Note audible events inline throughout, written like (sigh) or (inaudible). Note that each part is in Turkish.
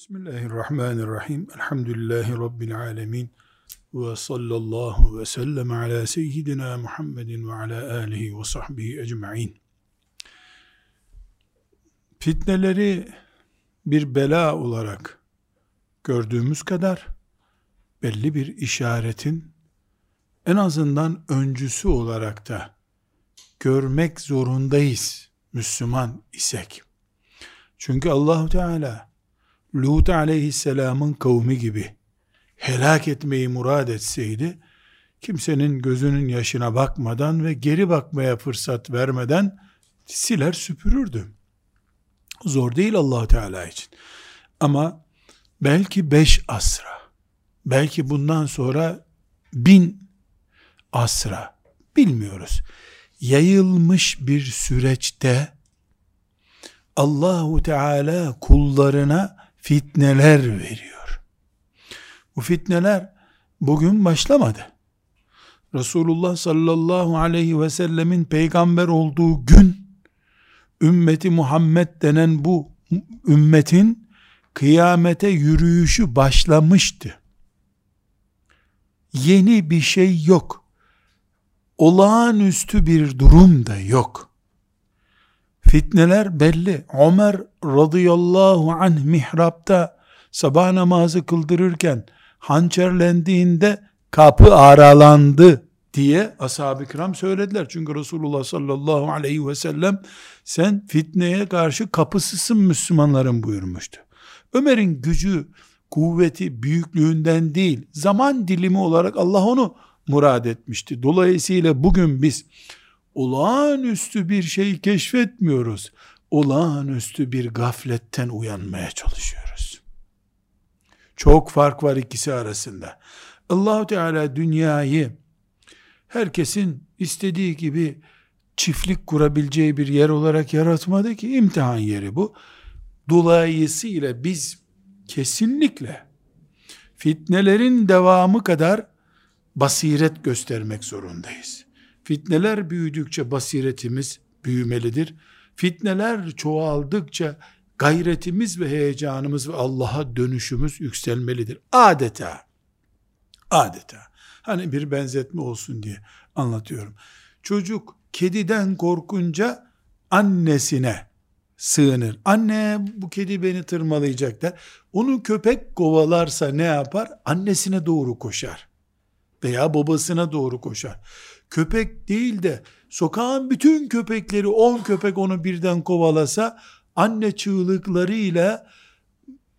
Bismillahirrahmanirrahim. Elhamdülillahi Rabbil alemin. Ve sallallahu ve sellem ala seyyidina Muhammedin ve ala alihi ve sahbihi ecma'in. Fitneleri bir bela olarak gördüğümüz kadar belli bir işaretin en azından öncüsü olarak da görmek zorundayız Müslüman isek. Çünkü Allahu Teala Lut aleyhisselamın kavmi gibi helak etmeyi murad etseydi, kimsenin gözünün yaşına bakmadan ve geri bakmaya fırsat vermeden siler süpürürdü. Zor değil allah Teala için. Ama belki beş asra, belki bundan sonra bin asra, bilmiyoruz. Yayılmış bir süreçte Allahu Teala kullarına fitneler veriyor. Bu fitneler bugün başlamadı. Resulullah sallallahu aleyhi ve sellemin peygamber olduğu gün ümmeti Muhammed denen bu ümmetin kıyamete yürüyüşü başlamıştı. Yeni bir şey yok. Olağanüstü bir durum da yok. Fitneler belli. Ömer radıyallahu anh mihrapta sabah namazı kıldırırken hançerlendiğinde kapı aralandı diye ashab-ı kiram söylediler. Çünkü Resulullah sallallahu aleyhi ve sellem sen fitneye karşı kapısısın Müslümanların buyurmuştu. Ömer'in gücü, kuvveti, büyüklüğünden değil, zaman dilimi olarak Allah onu murad etmişti. Dolayısıyla bugün biz olağanüstü bir şey keşfetmiyoruz. Olağanüstü bir gafletten uyanmaya çalışıyoruz. Çok fark var ikisi arasında. Allahu Teala dünyayı herkesin istediği gibi çiftlik kurabileceği bir yer olarak yaratmadı ki imtihan yeri bu. Dolayısıyla biz kesinlikle fitnelerin devamı kadar basiret göstermek zorundayız. Fitneler büyüdükçe basiretimiz büyümelidir. Fitneler çoğaldıkça gayretimiz ve heyecanımız ve Allah'a dönüşümüz yükselmelidir. Adeta. Adeta. Hani bir benzetme olsun diye anlatıyorum. Çocuk kediden korkunca annesine sığınır. Anne bu kedi beni tırmalayacak der. Onu köpek kovalarsa ne yapar? Annesine doğru koşar. Veya babasına doğru koşar köpek değil de sokağın bütün köpekleri on köpek onu birden kovalasa anne çığlıklarıyla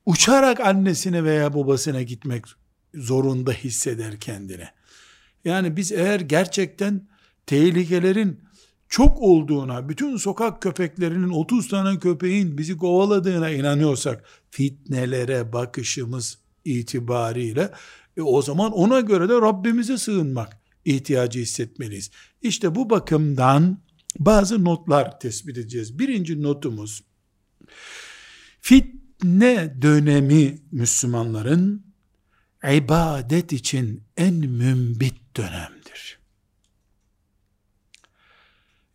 uçarak annesine veya babasına gitmek zorunda hisseder kendine. Yani biz eğer gerçekten tehlikelerin çok olduğuna, bütün sokak köpeklerinin 30 tane köpeğin bizi kovaladığına inanıyorsak, fitnelere bakışımız itibariyle, e o zaman ona göre de Rabbimize sığınmak ihtiyacı hissetmeliyiz. İşte bu bakımdan bazı notlar tespit edeceğiz. Birinci notumuz, fitne dönemi Müslümanların ibadet için en mümbit dönemdir.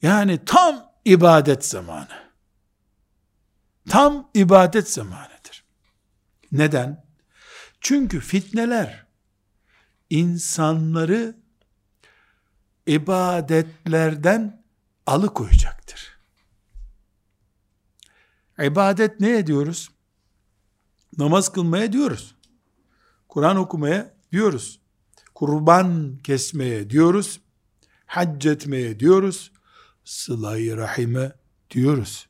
Yani tam ibadet zamanı. Tam ibadet zamanıdır. Neden? Çünkü fitneler insanları ibadetlerden alıkoyacaktır. İbadet ne ediyoruz? Namaz kılmaya diyoruz. Kur'an okumaya diyoruz. Kurban kesmeye diyoruz. Hac etmeye diyoruz. Sıla-i rahime diyoruz.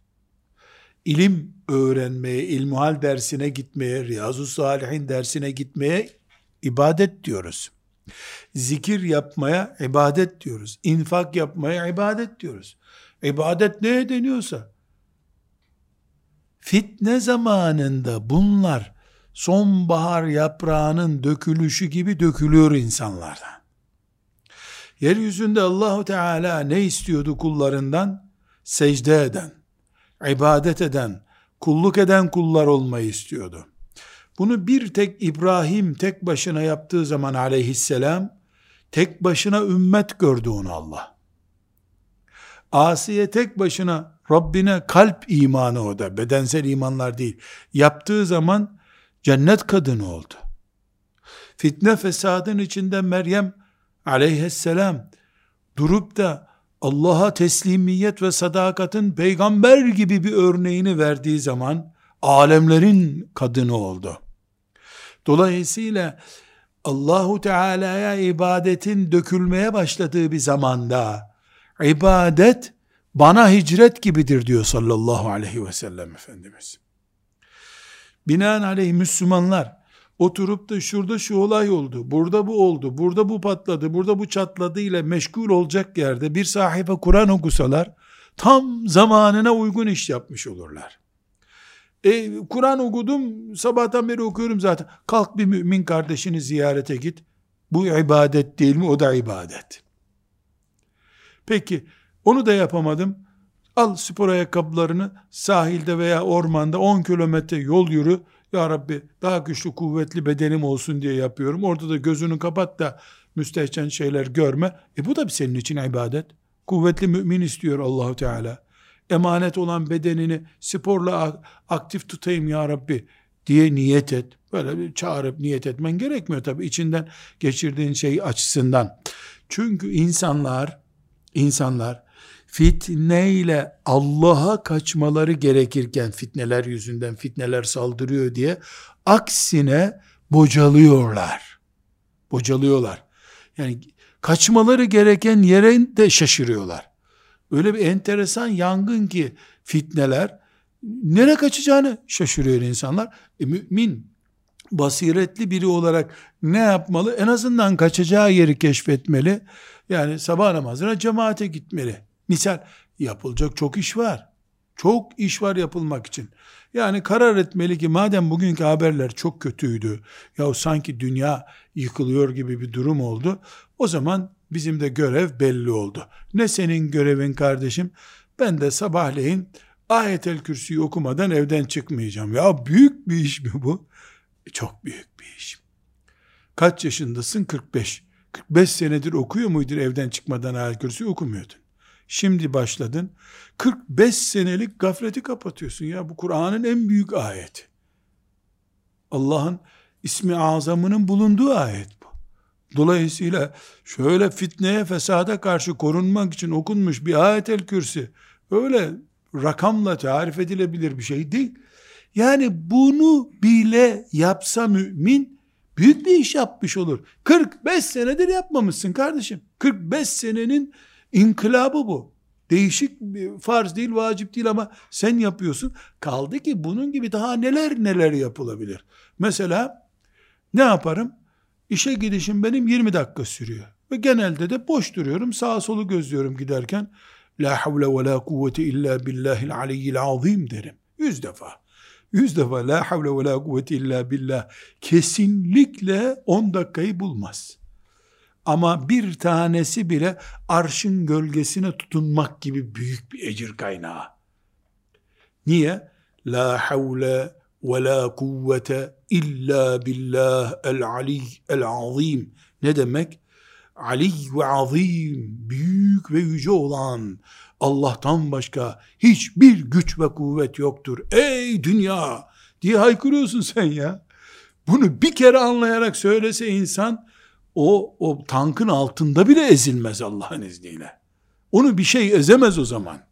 İlim öğrenmeye, ilmuhal dersine gitmeye, Riyazu Salihin dersine gitmeye ibadet diyoruz. Zikir yapmaya ibadet diyoruz. İnfak yapmaya ibadet diyoruz. İbadet neye deniyorsa. Fitne zamanında bunlar sonbahar yaprağının dökülüşü gibi dökülüyor insanlardan. Yeryüzünde Allahu Teala ne istiyordu kullarından? Secde eden, ibadet eden, kulluk eden kullar olmayı istiyordu. Bunu bir tek İbrahim tek başına yaptığı zaman aleyhisselam, tek başına ümmet gördü onu Allah. Asiye tek başına Rabbine kalp imanı o da, bedensel imanlar değil. Yaptığı zaman cennet kadını oldu. Fitne fesadın içinde Meryem aleyhisselam durup da Allah'a teslimiyet ve sadakatin peygamber gibi bir örneğini verdiği zaman alemlerin kadını oldu. Dolayısıyla Allahu Teala'ya ibadetin dökülmeye başladığı bir zamanda ibadet bana hicret gibidir diyor sallallahu aleyhi ve sellem Efendimiz. Binaenaleyh Müslümanlar oturup da şurada şu olay oldu, burada bu oldu, burada bu patladı, burada bu çatladı ile meşgul olacak yerde bir sahife Kur'an okusalar tam zamanına uygun iş yapmış olurlar. E, Kur'an okudum, sabahtan beri okuyorum zaten. Kalk bir mümin kardeşini ziyarete git. Bu ibadet değil mi? O da ibadet. Peki, onu da yapamadım. Al spor ayakkabılarını sahilde veya ormanda 10 kilometre yol yürü. Ya Rabbi daha güçlü kuvvetli bedenim olsun diye yapıyorum. Orada da gözünü kapat da müstehcen şeyler görme. E bu da senin için ibadet. Kuvvetli mümin istiyor Allahu Teala. Emanet olan bedenini sporla aktif tutayım ya Rabbi diye niyet et. Böyle bir çağırıp niyet etmen gerekmiyor tabi içinden geçirdiğin şey açısından. Çünkü insanlar insanlar fitneyle Allah'a kaçmaları gerekirken fitneler yüzünden fitneler saldırıyor diye aksine bocalıyorlar. Bocalıyorlar. Yani kaçmaları gereken yere de şaşırıyorlar. Öyle bir enteresan yangın ki fitneler nere kaçacağını şaşırıyor insanlar. E, mümin basiretli biri olarak ne yapmalı? En azından kaçacağı yeri keşfetmeli. Yani sabah namazına cemaate gitmeli. Misal yapılacak çok iş var. Çok iş var yapılmak için. Yani karar etmeli ki madem bugünkü haberler çok kötüydü. Ya sanki dünya yıkılıyor gibi bir durum oldu. O zaman bizim de görev belli oldu. Ne senin görevin kardeşim? Ben de sabahleyin ayetel kürsüyü okumadan evden çıkmayacağım. Ya büyük bir iş mi bu? E, çok büyük bir iş. Kaç yaşındasın? 45. 45 senedir okuyor muydun evden çıkmadan ayet kürsüyü okumuyordun. Şimdi başladın. 45 senelik gafleti kapatıyorsun ya. Bu Kur'an'ın en büyük ayeti. Allah'ın ismi azamının bulunduğu ayet. Dolayısıyla şöyle fitneye, fesada karşı korunmak için okunmuş bir ayetel kürsi öyle rakamla tarif edilebilir bir şey değil. Yani bunu bile yapsa mümin büyük bir iş yapmış olur. 45 senedir yapmamışsın kardeşim. 45 senenin İnkılabı bu. Değişik bir farz değil, vacip değil ama sen yapıyorsun. Kaldı ki bunun gibi daha neler neler yapılabilir. Mesela ne yaparım? İşe gidişim benim 20 dakika sürüyor. Ve genelde de boş duruyorum. Sağa solu gözlüyorum giderken. La havle ve la kuvvete illa billahil aliyyil azim derim. Yüz defa. Yüz defa la havle ve la kuvvete illa billah. Kesinlikle 10 dakikayı bulmaz. Ama bir tanesi bile arşın gölgesine tutunmak gibi büyük bir ecir kaynağı. Niye? La havle ve la kuvvete illa billah el ali el azim. Ne demek? Ali ve azim, büyük ve yüce olan Allah'tan başka hiçbir güç ve kuvvet yoktur. Ey dünya diye haykırıyorsun sen ya. Bunu bir kere anlayarak söylese insan o, o tankın altında bile ezilmez Allah'ın izniyle. Onu bir şey ezemez o zaman.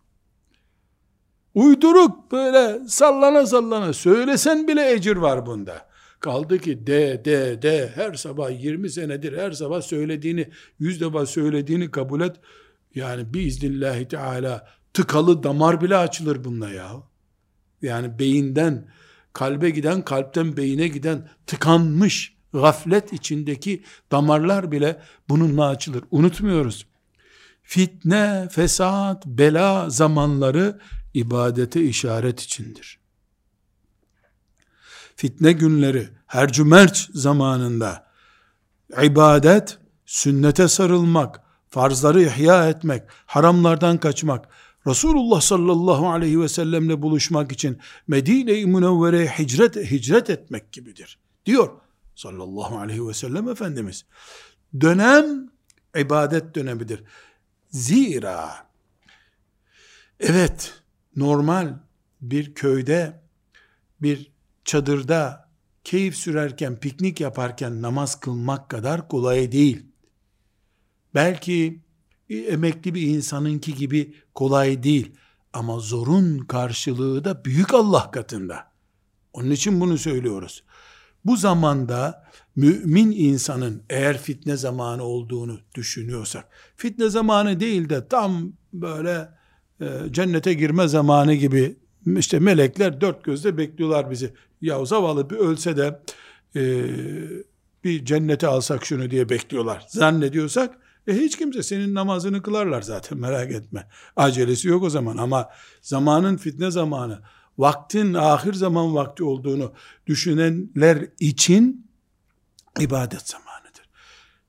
Uyduruk böyle sallana sallana söylesen bile ecir var bunda. Kaldı ki de de de her sabah 20 senedir her sabah söylediğini yüz defa söylediğini kabul et. Yani biiznillahü teala tıkalı damar bile açılır bununla ya. Yani beyinden kalbe giden kalpten beyine giden tıkanmış gaflet içindeki damarlar bile bununla açılır. Unutmuyoruz. Fitne, fesat, bela zamanları ibadete işaret içindir. Fitne günleri, her cümerç zamanında ibadet, sünnete sarılmak, farzları ihya etmek, haramlardan kaçmak, Resulullah sallallahu aleyhi ve sellemle buluşmak için Medine-i Münevvere'ye hicret, hicret etmek gibidir. Diyor sallallahu aleyhi ve sellem Efendimiz. Dönem ibadet dönemidir. Zira evet normal bir köyde bir çadırda keyif sürerken, piknik yaparken namaz kılmak kadar kolay değil. Belki emekli bir insanınki gibi kolay değil. Ama zorun karşılığı da büyük Allah katında. Onun için bunu söylüyoruz. Bu zamanda mümin insanın eğer fitne zamanı olduğunu düşünüyorsak, fitne zamanı değil de tam böyle cennete girme zamanı gibi işte melekler dört gözle bekliyorlar bizi. Ya zavallı bir ölse de e, bir cennete alsak şunu diye bekliyorlar. Zannediyorsak e hiç kimse senin namazını kılarlar zaten merak etme. Acelesi yok o zaman ama zamanın fitne zamanı, vaktin ahir zaman vakti olduğunu düşünenler için ibadet zamanıdır.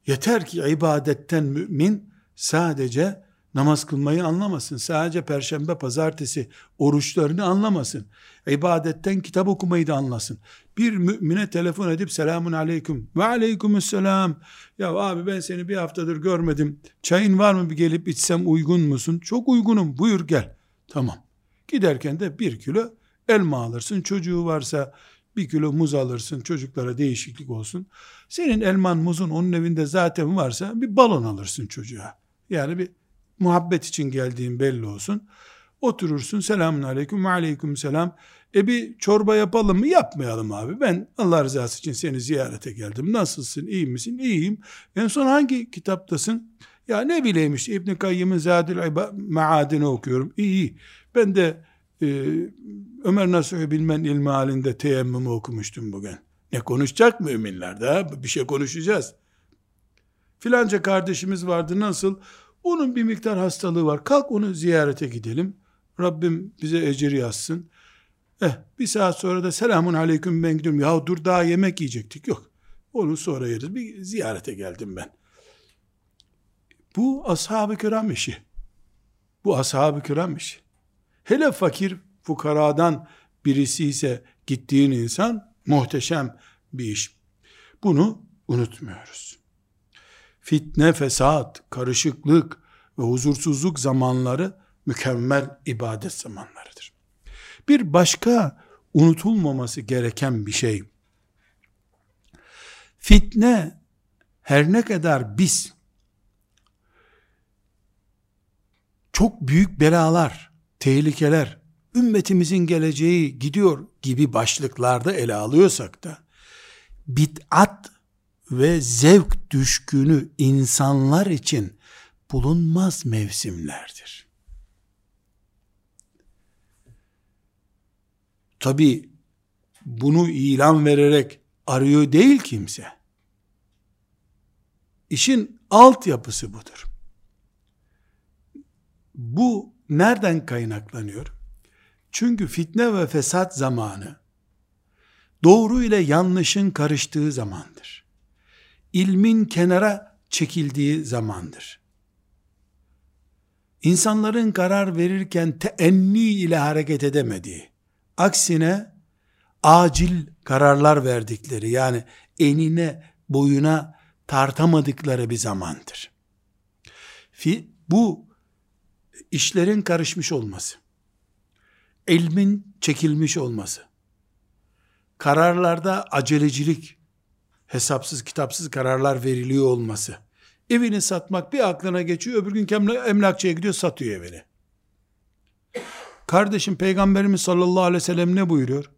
Yeter ki ibadetten mümin sadece namaz kılmayı anlamasın. Sadece perşembe, pazartesi oruçlarını anlamasın. İbadetten kitap okumayı da anlasın. Bir mümine telefon edip selamun aleyküm ve aleykümselam. Ya abi ben seni bir haftadır görmedim. Çayın var mı bir gelip içsem uygun musun? Çok uygunum buyur gel. Tamam. Giderken de bir kilo elma alırsın. Çocuğu varsa bir kilo muz alırsın. Çocuklara değişiklik olsun. Senin elman muzun onun evinde zaten varsa bir balon alırsın çocuğa. Yani bir muhabbet için geldiğin belli olsun. Oturursun selamun aleyküm ve aleyküm selam. E bir çorba yapalım mı? Yapmayalım abi. Ben Allah rızası için seni ziyarete geldim. Nasılsın? İyi misin? İyiyim. En son hangi kitaptasın? Ya ne bileyim işte İbn-i Kayyım'ın Zadül Maadini okuyorum. İyi iyi. Ben de e, Ömer Nasuhi Bilmen ilmi halinde teyemmümü okumuştum bugün. Ne konuşacak müminler Bir şey konuşacağız. Filanca kardeşimiz vardı nasıl? Onun bir miktar hastalığı var. Kalk onu ziyarete gidelim. Rabbim bize ecir yazsın. Eh bir saat sonra da selamun aleyküm ben gidiyorum. Ya dur daha yemek yiyecektik. Yok. Onu sonra yeriz. Bir ziyarete geldim ben. Bu ashab-ı kiram işi. Bu ashab-ı kiram işi. Hele fakir fukaradan birisi ise gittiğin insan muhteşem bir iş. Bunu unutmuyoruz fitne, fesat, karışıklık ve huzursuzluk zamanları mükemmel ibadet zamanlarıdır. Bir başka unutulmaması gereken bir şey, fitne her ne kadar biz çok büyük belalar, tehlikeler, ümmetimizin geleceği gidiyor gibi başlıklarda ele alıyorsak da, bid'at ve zevk düşkünü insanlar için bulunmaz mevsimlerdir. Tabi bunu ilan vererek arıyor değil kimse. İşin altyapısı budur. Bu nereden kaynaklanıyor? Çünkü fitne ve fesat zamanı doğru ile yanlışın karıştığı zamandır ilmin kenara çekildiği zamandır. İnsanların karar verirken teenni ile hareket edemediği, aksine acil kararlar verdikleri yani enine boyuna tartamadıkları bir zamandır. Bu işlerin karışmış olması, ilmin çekilmiş olması, kararlarda acelecilik hesapsız kitapsız kararlar veriliyor olması. Evini satmak bir aklına geçiyor, öbür gün emlakçıya gidiyor satıyor evini. Kardeşim Peygamberimiz sallallahu aleyhi ve sellem ne buyuruyor?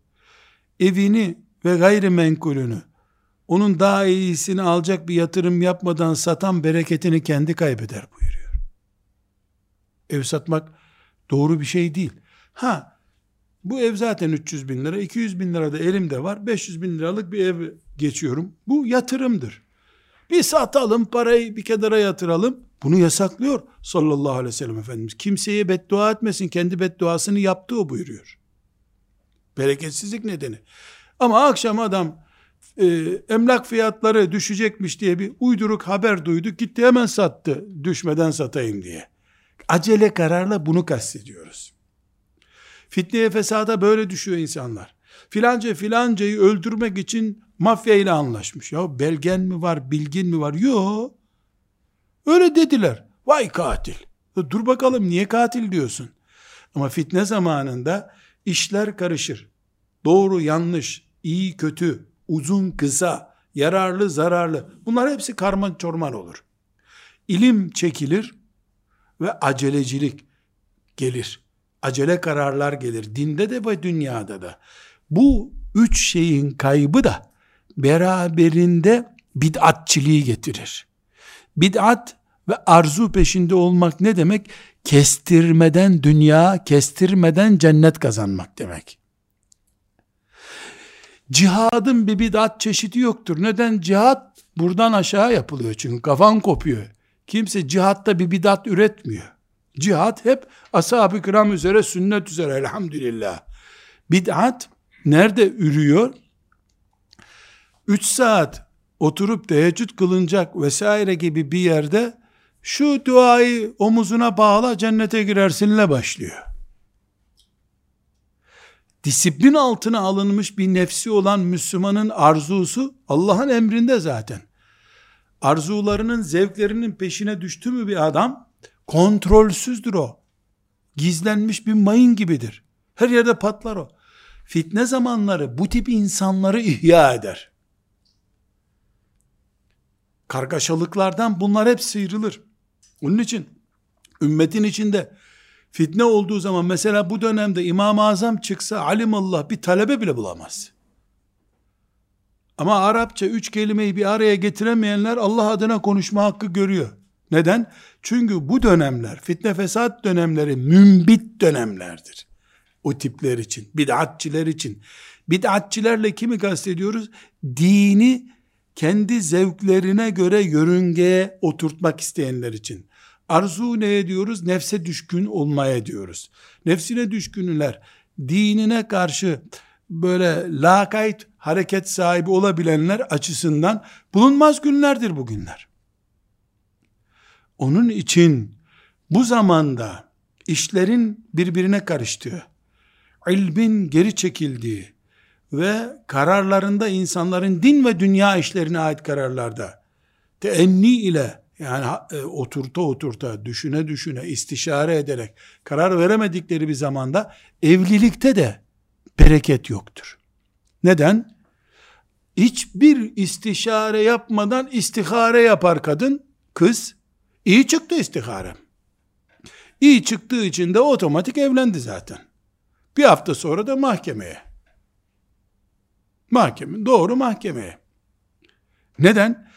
Evini ve gayrimenkulünü onun daha iyisini alacak bir yatırım yapmadan satan bereketini kendi kaybeder buyuruyor. Ev satmak doğru bir şey değil. Ha bu ev zaten 300 bin lira, 200 bin lira da elimde var, 500 bin liralık bir ev geçiyorum. Bu yatırımdır. Bir satalım, parayı bir kenara yatıralım. Bunu yasaklıyor sallallahu aleyhi ve sellem Efendimiz. Kimseye beddua etmesin, kendi bedduasını yaptı o buyuruyor. Bereketsizlik nedeni. Ama akşam adam e, emlak fiyatları düşecekmiş diye bir uyduruk haber duydu. Gitti hemen sattı düşmeden satayım diye. Acele kararla bunu kastediyoruz. Fitneye fesada böyle düşüyor insanlar. Filanca filancayı öldürmek için mafya ile anlaşmış. Ya belgen mi var, bilgin mi var? Yok. Öyle dediler. Vay katil. Dur bakalım niye katil diyorsun? Ama fitne zamanında işler karışır. Doğru, yanlış, iyi, kötü uzun kısa, yararlı zararlı. Bunlar hepsi karman çorman olur. İlim çekilir ve acelecilik gelir. Acele kararlar gelir. Dinde de ve dünyada da. Bu üç şeyin kaybı da beraberinde bid'atçiliği getirir. Bid'at ve arzu peşinde olmak ne demek? Kestirmeden dünya, kestirmeden cennet kazanmak demek. Cihadın bir bid'at çeşidi yoktur. Neden? Cihat buradan aşağı yapılıyor çünkü kafan kopuyor. Kimse cihatta bir bidat üretmiyor. Cihat hep ashab-ı kiram üzere, sünnet üzere elhamdülillah. Bid'at nerede ürüyor? 3 saat oturup teheccüd kılınacak vesaire gibi bir yerde şu duayı omuzuna bağla cennete girersinle başlıyor. Disiplin altına alınmış bir nefsi olan Müslümanın arzusu Allah'ın emrinde zaten. Arzularının, zevklerinin peşine düştü mü bir adam kontrolsüzdür o. Gizlenmiş bir mayın gibidir. Her yerde patlar o. Fitne zamanları bu tip insanları ihya eder. Kargaşalıklardan bunlar hep sıyrılır. Onun için ümmetin içinde fitne olduğu zaman mesela bu dönemde İmam-ı Azam çıksa alimallah bir talebe bile bulamaz. Ama Arapça üç kelimeyi bir araya getiremeyenler Allah adına konuşma hakkı görüyor. Neden? Çünkü bu dönemler, fitne fesat dönemleri mümbit dönemlerdir. O tipler için, bid'atçiler için. Bid'atçilerle kimi kastediyoruz? Dini kendi zevklerine göre yörüngeye oturtmak isteyenler için. Arzu ne diyoruz? Nefse düşkün olmaya diyoruz. Nefsine düşkünler, dinine karşı böyle lakayt hareket sahibi olabilenler açısından bulunmaz günlerdir bugünler. Onun için bu zamanda işlerin birbirine karıştığı, ilmin geri çekildiği ve kararlarında insanların din ve dünya işlerine ait kararlarda teenni ile yani e, oturta oturta, düşüne düşüne, istişare ederek karar veremedikleri bir zamanda evlilikte de bereket yoktur. Neden? Hiçbir istişare yapmadan istihare yapar kadın, kız. İyi çıktı istiharem. İyi çıktığı için de otomatik evlendi zaten. Bir hafta sonra da mahkemeye. Mahkeme, doğru mahkemeye. Neden?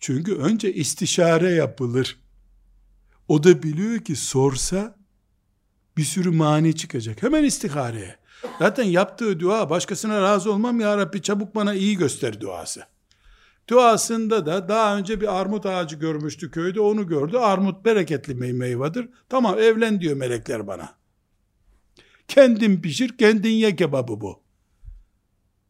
Çünkü önce istişare yapılır. O da biliyor ki sorsa bir sürü mani çıkacak. Hemen istihareye. Zaten yaptığı dua başkasına razı olmam ya Rabbi çabuk bana iyi göster duası. Duasında da daha önce bir armut ağacı görmüştü köyde onu gördü. Armut bereketli meyvedir. Tamam evlen diyor melekler bana. Kendin pişir kendin ye kebabı bu.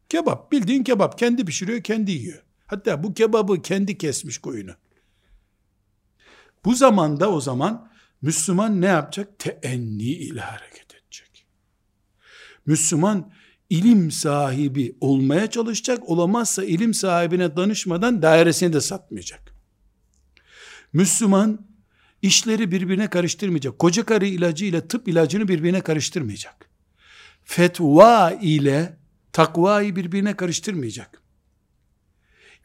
Kebap bildiğin kebap kendi pişiriyor kendi yiyor. Hatta bu kebabı kendi kesmiş koyunu. Bu zamanda o zaman Müslüman ne yapacak? Teenni ile hareket edecek. Müslüman ilim sahibi olmaya çalışacak. Olamazsa ilim sahibine danışmadan dairesini de satmayacak. Müslüman işleri birbirine karıştırmayacak. Koca karı ilacı ile tıp ilacını birbirine karıştırmayacak. Fetva ile takvayı birbirine karıştırmayacak.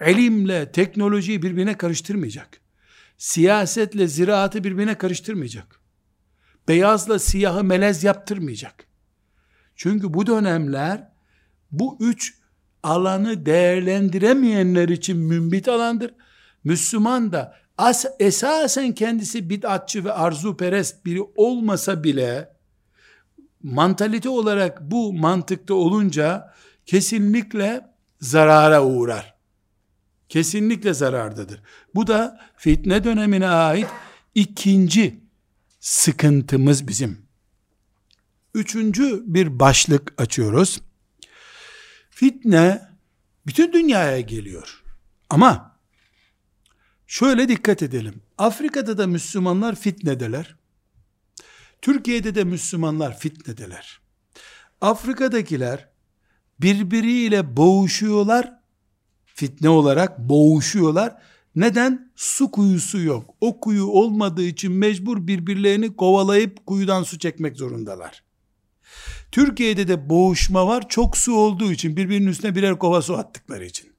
İlimle teknolojiyi birbirine karıştırmayacak. Siyasetle ziraatı birbirine karıştırmayacak. Beyazla siyahı melez yaptırmayacak. Çünkü bu dönemler bu üç alanı değerlendiremeyenler için mümbit alandır. Müslüman da as esasen kendisi bid'atçı ve arzu perest biri olmasa bile mantalite olarak bu mantıkta olunca kesinlikle zarara uğrar. Kesinlikle zarardadır. Bu da fitne dönemine ait ikinci sıkıntımız bizim. Üçüncü bir başlık açıyoruz. Fitne bütün dünyaya geliyor. Ama şöyle dikkat edelim. Afrika'da da Müslümanlar fitnedeler. Türkiye'de de Müslümanlar fitnedeler. Afrika'dakiler birbiriyle boğuşuyorlar. Fitne olarak boğuşuyorlar. Neden? Su kuyusu yok. O kuyu olmadığı için mecbur birbirlerini kovalayıp kuyudan su çekmek zorundalar. Türkiye'de de boğuşma var. Çok su olduğu için birbirinin üstüne birer kova su attıkları için.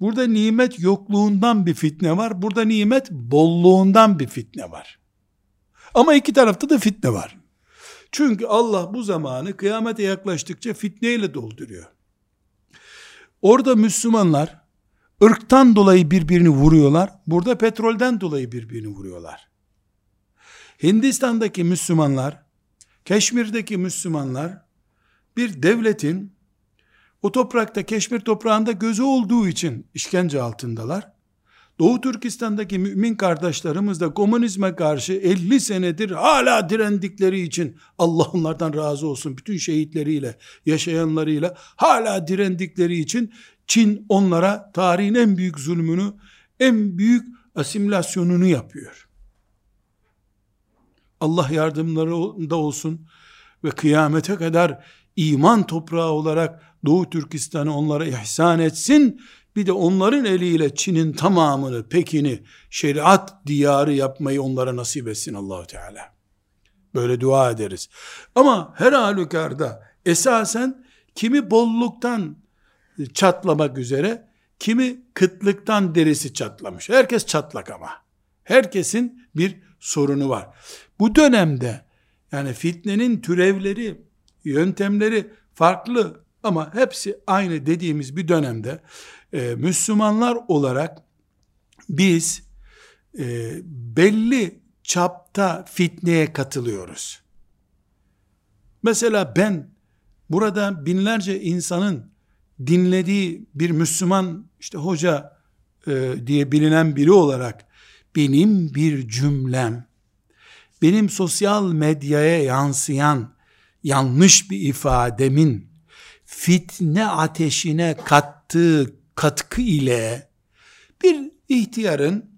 Burada nimet yokluğundan bir fitne var. Burada nimet bolluğundan bir fitne var. Ama iki tarafta da fitne var. Çünkü Allah bu zamanı kıyamete yaklaştıkça fitneyle dolduruyor. Orada Müslümanlar ırktan dolayı birbirini vuruyorlar. Burada petrolden dolayı birbirini vuruyorlar. Hindistan'daki Müslümanlar, Keşmir'deki Müslümanlar bir devletin o toprakta Keşmir toprağında gözü olduğu için işkence altındalar. Doğu Türkistan'daki mümin kardeşlerimiz de komünizme karşı 50 senedir hala direndikleri için Allah onlardan razı olsun bütün şehitleriyle, yaşayanlarıyla hala direndikleri için Çin onlara tarihin en büyük zulmünü, en büyük asimilasyonunu yapıyor. Allah yardımlarında olsun ve kıyamete kadar iman toprağı olarak Doğu Türkistan'ı onlara ihsan etsin. Bir de onların eliyle Çin'in tamamını, Pekin'i şeriat diyarı yapmayı onlara nasip etsin Allahu Teala. Böyle dua ederiz. Ama her halükarda esasen kimi bolluktan çatlamak üzere, kimi kıtlıktan derisi çatlamış. Herkes çatlak ama. Herkesin bir sorunu var. Bu dönemde yani fitnenin türevleri, yöntemleri farklı ama hepsi aynı dediğimiz bir dönemde e, Müslümanlar olarak biz e, belli çapta fitneye katılıyoruz. Mesela ben burada binlerce insanın dinlediği bir Müslüman işte hoca e, diye bilinen biri olarak benim bir cümlem benim sosyal medyaya yansıyan yanlış bir ifademin fitne ateşine kattığı katkı ile bir ihtiyarın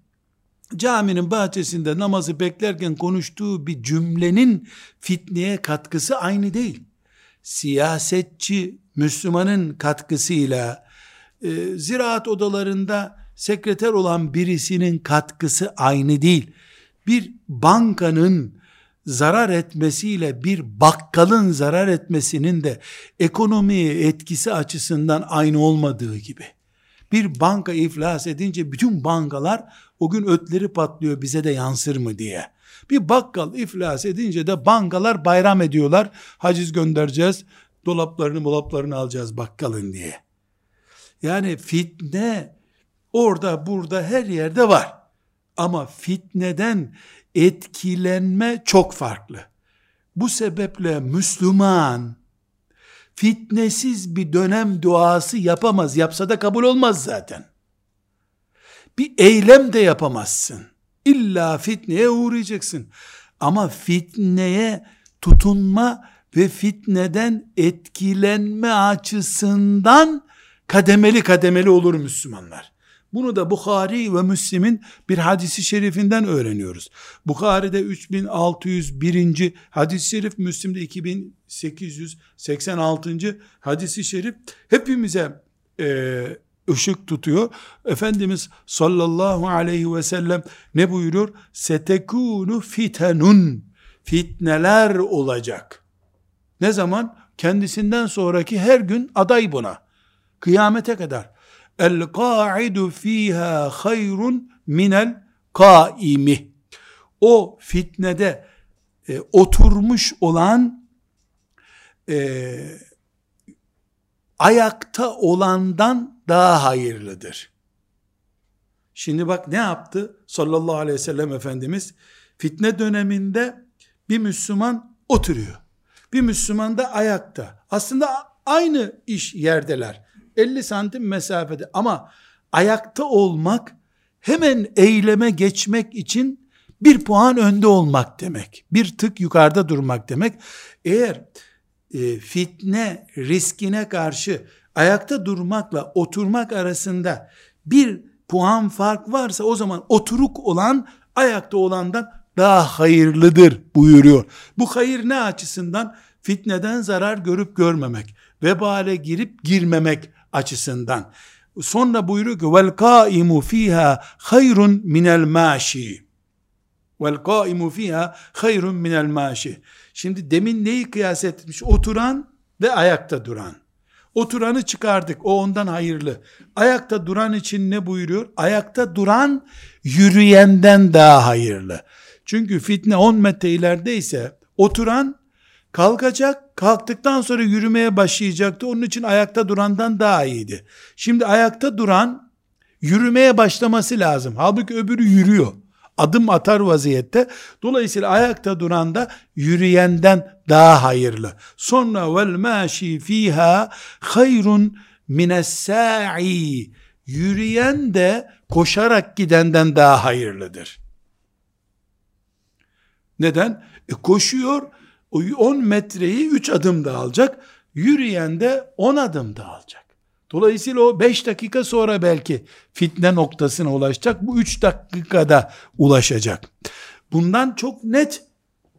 caminin bahçesinde namazı beklerken konuştuğu bir cümlenin fitneye katkısı aynı değil. Siyasetçi Müslümanın katkısıyla e, ziraat odalarında sekreter olan birisinin katkısı aynı değil. Bir bankanın zarar etmesiyle bir bakkalın zarar etmesinin de ekonomiye etkisi açısından aynı olmadığı gibi. Bir banka iflas edince bütün bankalar o gün ötleri patlıyor bize de yansır mı diye. Bir bakkal iflas edince de bankalar bayram ediyorlar. Haciz göndereceğiz, dolaplarını dolaplarını alacağız bakkalın diye. Yani fitne orada burada her yerde var. Ama fitneden etkilenme çok farklı. Bu sebeple Müslüman fitnesiz bir dönem duası yapamaz. Yapsa da kabul olmaz zaten. Bir eylem de yapamazsın. İlla fitneye uğrayacaksın. Ama fitneye tutunma ve fitneden etkilenme açısından kademeli kademeli olur Müslümanlar. Bunu da Bukhari ve Müslim'in bir hadisi şerifinden öğreniyoruz. Bukhari'de 3601. hadis-i şerif, Müslim'de 2886. hadisi şerif hepimize e, ışık tutuyor. Efendimiz sallallahu aleyhi ve sellem ne buyuruyor? Setekunu fitenun fitneler olacak. Ne zaman? Kendisinden sonraki her gün aday buna. Kıyamete kadar. El kaidu fiha hayrun minel kaimi. O fitnede e, oturmuş olan e, ayakta olandan daha hayırlıdır. Şimdi bak ne yaptı sallallahu aleyhi ve sellem Efendimiz? Fitne döneminde bir Müslüman oturuyor. Bir Müslüman da ayakta. Aslında aynı iş yerdeler. 50 santim mesafede ama ayakta olmak hemen eyleme geçmek için bir puan önde olmak demek. Bir tık yukarıda durmak demek. Eğer e, fitne riskine karşı ayakta durmakla oturmak arasında bir puan fark varsa o zaman oturuk olan ayakta olandan daha hayırlıdır buyuruyor. Bu hayır ne açısından? Fitneden zarar görüp görmemek, vebale girip girmemek açısından. Sonra buyuruyor ki vel kaimu fiha hayrun minel maşi. Vel kaimu fiha hayrun minel maşi. Şimdi demin neyi kıyas etmiş? Oturan ve ayakta duran. Oturanı çıkardık. O ondan hayırlı. Ayakta duran için ne buyuruyor? Ayakta duran yürüyenden daha hayırlı. Çünkü fitne 10 metre ilerideyse oturan kalkacak, kalktıktan sonra yürümeye başlayacaktı. Onun için ayakta durandan daha iyiydi. Şimdi ayakta duran yürümeye başlaması lazım. Halbuki öbürü yürüyor. Adım atar vaziyette. Dolayısıyla ayakta duran da yürüyenden daha hayırlı. Sonra vel maşi fiha hayrun mines sa'i. Yürüyen de koşarak gidenden daha hayırlıdır. Neden? E koşuyor, 10 metreyi 3 adım da alacak. Yürüyen de 10 adım da alacak. Dolayısıyla o 5 dakika sonra belki fitne noktasına ulaşacak. Bu 3 dakikada ulaşacak. Bundan çok net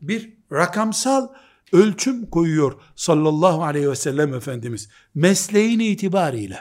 bir rakamsal ölçüm koyuyor sallallahu aleyhi ve sellem Efendimiz. Mesleğin itibariyle,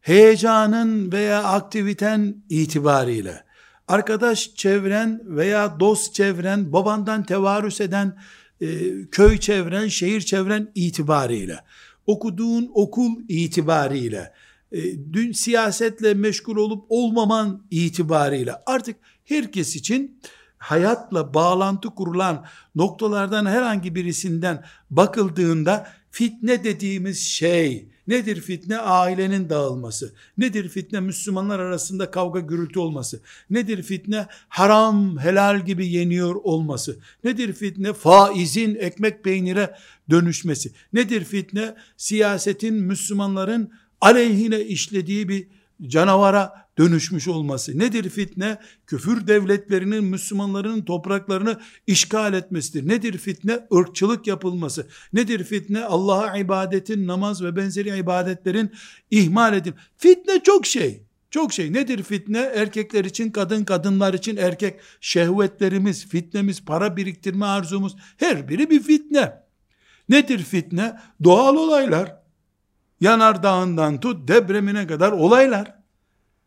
heyecanın veya aktiviten itibariyle, arkadaş çevren veya dost çevren, babandan tevarüs eden e, köy çevren, şehir çevren itibariyle, okuduğun okul itibariyle, e, dün siyasetle meşgul olup olmaman itibariyle artık herkes için hayatla bağlantı kurulan noktalardan herhangi birisinden bakıldığında fitne dediğimiz şey nedir fitne? Ailenin dağılması. Nedir fitne? Müslümanlar arasında kavga gürültü olması. Nedir fitne? Haram helal gibi yeniyor olması. Nedir fitne? Faizin ekmek peynire dönüşmesi. Nedir fitne? Siyasetin Müslümanların aleyhine işlediği bir canavara dönüşmüş olması. Nedir fitne? Küfür devletlerinin Müslümanların topraklarını işgal etmesidir. Nedir fitne? Irkçılık yapılması. Nedir fitne? Allah'a ibadetin, namaz ve benzeri ibadetlerin ihmal edin. Fitne çok şey. Çok şey. Nedir fitne? Erkekler için kadın, kadınlar için erkek. Şehvetlerimiz, fitnemiz, para biriktirme arzumuz. Her biri bir fitne. Nedir fitne? Doğal olaylar. Yanardağından tut depremine kadar olaylar.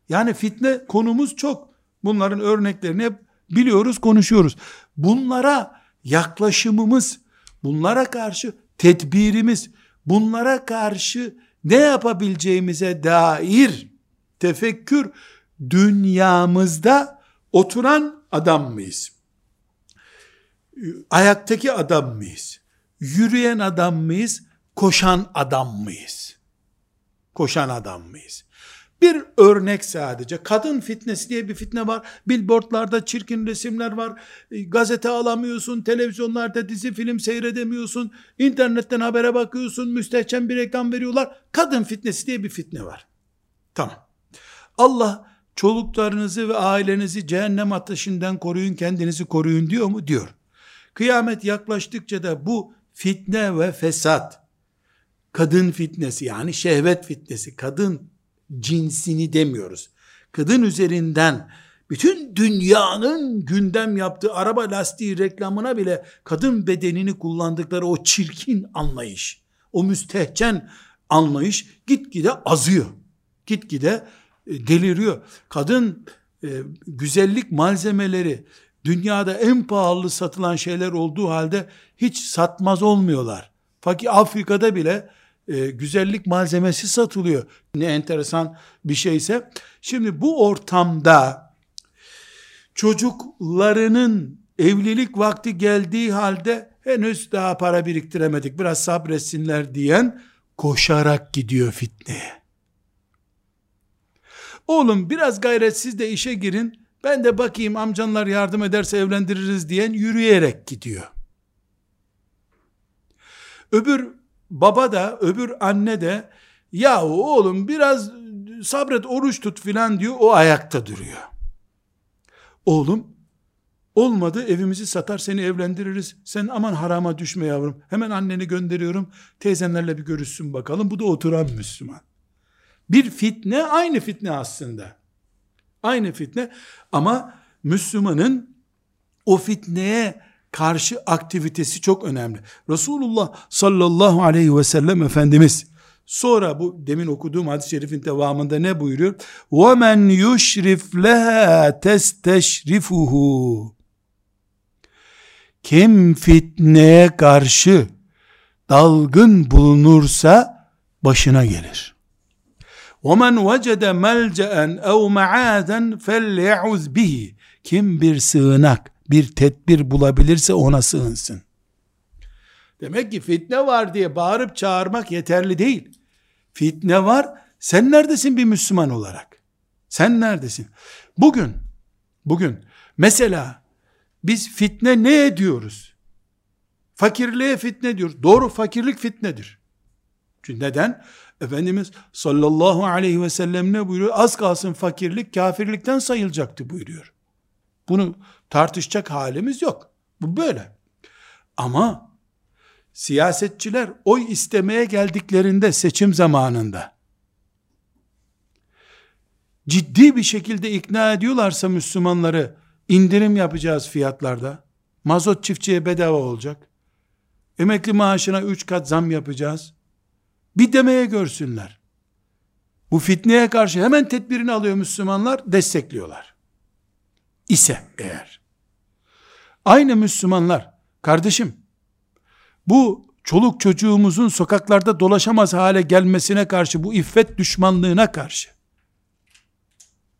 Yani fitne konumuz çok. Bunların örneklerini hep biliyoruz, konuşuyoruz. Bunlara yaklaşımımız, bunlara karşı tedbirimiz, bunlara karşı ne yapabileceğimize dair tefekkür dünyamızda oturan adam mıyız? Ayaktaki adam mıyız? Yürüyen adam mıyız? Koşan adam mıyız? Koşan adam mıyız? Bir örnek sadece. Kadın fitnesi diye bir fitne var. Billboardlarda çirkin resimler var. E, gazete alamıyorsun. Televizyonlarda dizi film seyredemiyorsun. internetten habere bakıyorsun. Müstehcen bir reklam veriyorlar. Kadın fitnesi diye bir fitne var. Tamam. Allah çoluklarınızı ve ailenizi cehennem ateşinden koruyun, kendinizi koruyun diyor mu? Diyor. Kıyamet yaklaştıkça da bu fitne ve fesat, kadın fitnesi yani şehvet fitnesi, kadın cinsini demiyoruz. Kadın üzerinden bütün dünyanın gündem yaptığı araba lastiği reklamına bile kadın bedenini kullandıkları o çirkin anlayış, o müstehcen anlayış gitgide azıyor. Gitgide e, deliriyor. Kadın e, güzellik malzemeleri dünyada en pahalı satılan şeyler olduğu halde hiç satmaz olmuyorlar. Fakir Afrika'da bile e, güzellik malzemesi satılıyor. Ne enteresan bir şeyse. Şimdi bu ortamda çocuklarının evlilik vakti geldiği halde henüz daha para biriktiremedik biraz sabretsinler diyen koşarak gidiyor fitneye. Oğlum biraz gayretsiz de işe girin ben de bakayım amcanlar yardım ederse evlendiririz diyen yürüyerek gidiyor. Öbür baba da öbür anne de ya oğlum biraz sabret oruç tut filan diyor o ayakta duruyor. Oğlum olmadı evimizi satar seni evlendiririz. Sen aman harama düşme yavrum. Hemen anneni gönderiyorum. Teyzenlerle bir görüşsün bakalım. Bu da oturan Müslüman. Bir fitne aynı fitne aslında. Aynı fitne ama Müslümanın o fitneye karşı aktivitesi çok önemli. Resulullah sallallahu aleyhi ve sellem Efendimiz sonra bu demin okuduğum hadis-i şerifin devamında ne buyuruyor? وَمَنْ يُشْرِفْ لَهَا تَسْتَشْرِفُهُ kim fitneye karşı dalgın bulunursa başına gelir. وَمَنْ وَجَدَ مَلْجَأً اَوْ مَعَادًا فَلْيَعُذْ بِهِ Kim bir sığınak, bir tedbir bulabilirse ona sığınsın. Demek ki fitne var diye bağırıp çağırmak yeterli değil. Fitne var, sen neredesin bir Müslüman olarak? Sen neredesin? Bugün, bugün mesela biz fitne ne ediyoruz? Fakirliğe fitne diyoruz. Doğru fakirlik fitnedir. Çünkü neden? Efendimiz sallallahu aleyhi ve sellem ne buyuruyor? Az kalsın fakirlik kafirlikten sayılacaktı buyuruyor. Bunu tartışacak halimiz yok. Bu böyle. Ama siyasetçiler oy istemeye geldiklerinde seçim zamanında ciddi bir şekilde ikna ediyorlarsa Müslümanları indirim yapacağız fiyatlarda. Mazot çiftçiye bedava olacak. Emekli maaşına üç kat zam yapacağız. Bir demeye görsünler. Bu fitneye karşı hemen tedbirini alıyor Müslümanlar, destekliyorlar. İse eğer. Aynı Müslümanlar, kardeşim, bu çoluk çocuğumuzun sokaklarda dolaşamaz hale gelmesine karşı, bu iffet düşmanlığına karşı,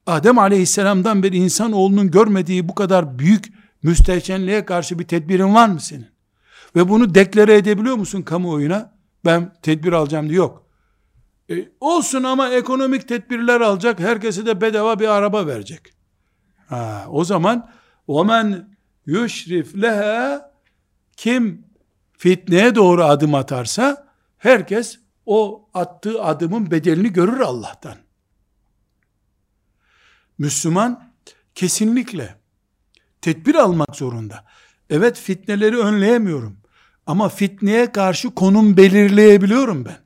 Adem aleyhisselamdan beri insan oğlunun görmediği bu kadar büyük müstehcenliğe karşı bir tedbirin var mı senin? Ve bunu deklare edebiliyor musun kamuoyuna? Ben tedbir alacağım diye yok. E, olsun ama ekonomik tedbirler alacak. Herkese de bedava bir araba verecek. Ha, o zaman وَمَنْ يُشْرِفْ لَهَا Kim fitneye doğru adım atarsa herkes o attığı adımın bedelini görür Allah'tan. Müslüman kesinlikle tedbir almak zorunda. Evet fitneleri önleyemiyorum. Ama fitneye karşı konum belirleyebiliyorum ben.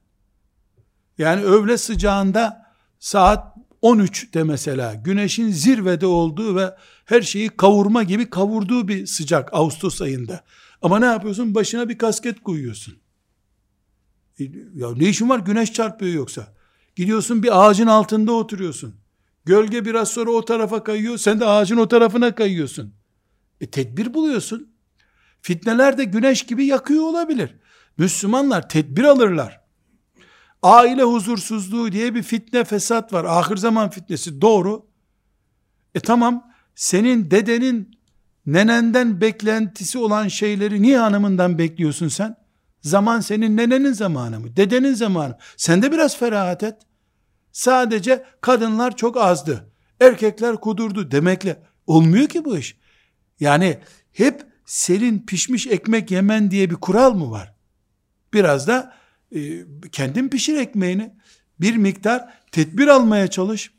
Yani öğle sıcağında saat 13'te mesela güneşin zirvede olduğu ve her şeyi kavurma gibi kavurduğu bir sıcak Ağustos ayında. Ama ne yapıyorsun? Başına bir kasket koyuyorsun. E, ya ne işin var? Güneş çarpıyor yoksa. Gidiyorsun bir ağacın altında oturuyorsun. Gölge biraz sonra o tarafa kayıyor. Sen de ağacın o tarafına kayıyorsun. E tedbir buluyorsun. Fitneler de güneş gibi yakıyor olabilir. Müslümanlar tedbir alırlar. Aile huzursuzluğu diye bir fitne fesat var. Ahir zaman fitnesi doğru. E tamam senin dedenin nenenden beklentisi olan şeyleri niye hanımından bekliyorsun sen? Zaman senin nenenin zamanı mı? Dedenin zamanı. Sen de biraz ferahat et. Sadece kadınlar çok azdı. Erkekler kudurdu demekle olmuyor ki bu iş. Yani hep serin pişmiş ekmek yemen diye bir kural mı var? Biraz da e, kendin pişir ekmeğini. Bir miktar tedbir almaya çalış.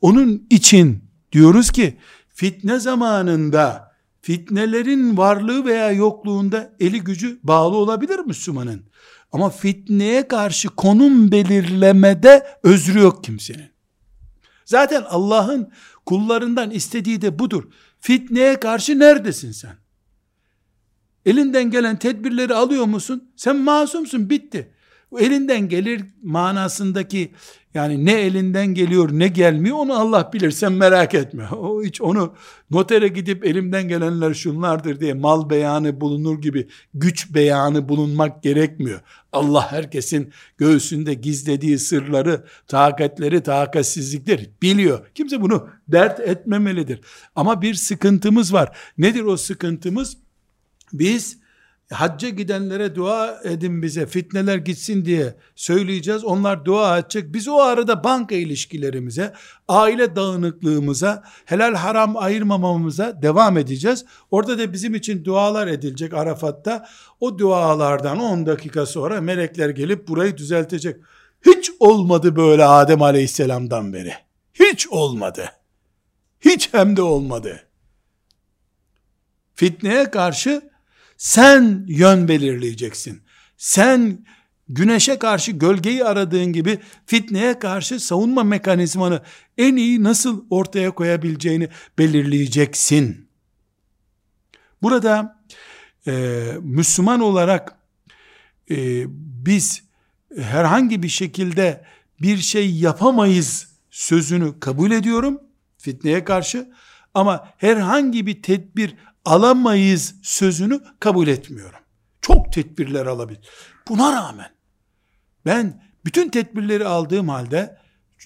Onun için diyoruz ki fitne zamanında fitnelerin varlığı veya yokluğunda eli gücü bağlı olabilir Müslümanın. Ama fitneye karşı konum belirlemede özrü yok kimsenin. Zaten Allah'ın kullarından istediği de budur. Fitneye karşı neredesin sen? Elinden gelen tedbirleri alıyor musun? Sen masumsun bitti. Elinden gelir manasındaki yani ne elinden geliyor ne gelmiyor onu Allah bilir sen merak etme. (laughs) O hiç onu notere gidip elimden gelenler şunlardır diye mal beyanı bulunur gibi güç beyanı bulunmak gerekmiyor. Allah herkesin göğsünde gizlediği sırları, takatleri, takatsizlikleri biliyor. Kimse bunu dert etmemelidir. Ama bir sıkıntımız var. Nedir o sıkıntımız? Biz hacca gidenlere dua edin bize fitneler gitsin diye söyleyeceğiz. Onlar dua edecek. Biz o arada banka ilişkilerimize, aile dağınıklığımıza, helal haram ayırmamamıza devam edeceğiz. Orada da bizim için dualar edilecek Arafat'ta. O dualardan 10 dakika sonra melekler gelip burayı düzeltecek. Hiç olmadı böyle Adem Aleyhisselam'dan beri. Hiç olmadı. Hiç hem de olmadı. Fitneye karşı sen yön belirleyeceksin. Sen güneşe karşı gölgeyi aradığın gibi fitneye karşı savunma mekanizmanı en iyi nasıl ortaya koyabileceğini belirleyeceksin. Burada e, Müslüman olarak e, biz herhangi bir şekilde bir şey yapamayız sözünü kabul ediyorum fitneye karşı ama herhangi bir tedbir alamayız sözünü kabul etmiyorum. Çok tedbirler alabilir. Buna rağmen ben bütün tedbirleri aldığım halde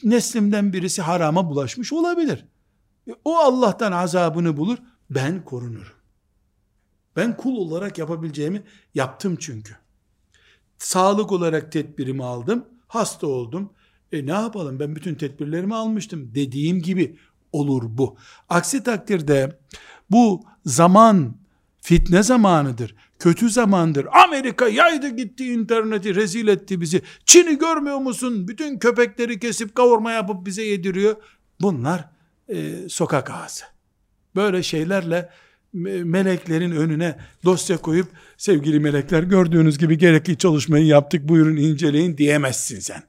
neslimden birisi harama bulaşmış olabilir. E, o Allah'tan azabını bulur. Ben korunurum. Ben kul olarak yapabileceğimi yaptım çünkü. Sağlık olarak tedbirimi aldım. Hasta oldum. E ne yapalım ben bütün tedbirlerimi almıştım. Dediğim gibi olur bu. Aksi takdirde bu zaman fitne zamanıdır. Kötü zamandır. Amerika yaydı gitti interneti rezil etti bizi. Çin'i görmüyor musun? Bütün köpekleri kesip kavurma yapıp bize yediriyor. Bunlar e, sokak ağzı. Böyle şeylerle meleklerin önüne dosya koyup sevgili melekler gördüğünüz gibi gerekli çalışmayı yaptık buyurun inceleyin diyemezsin sen.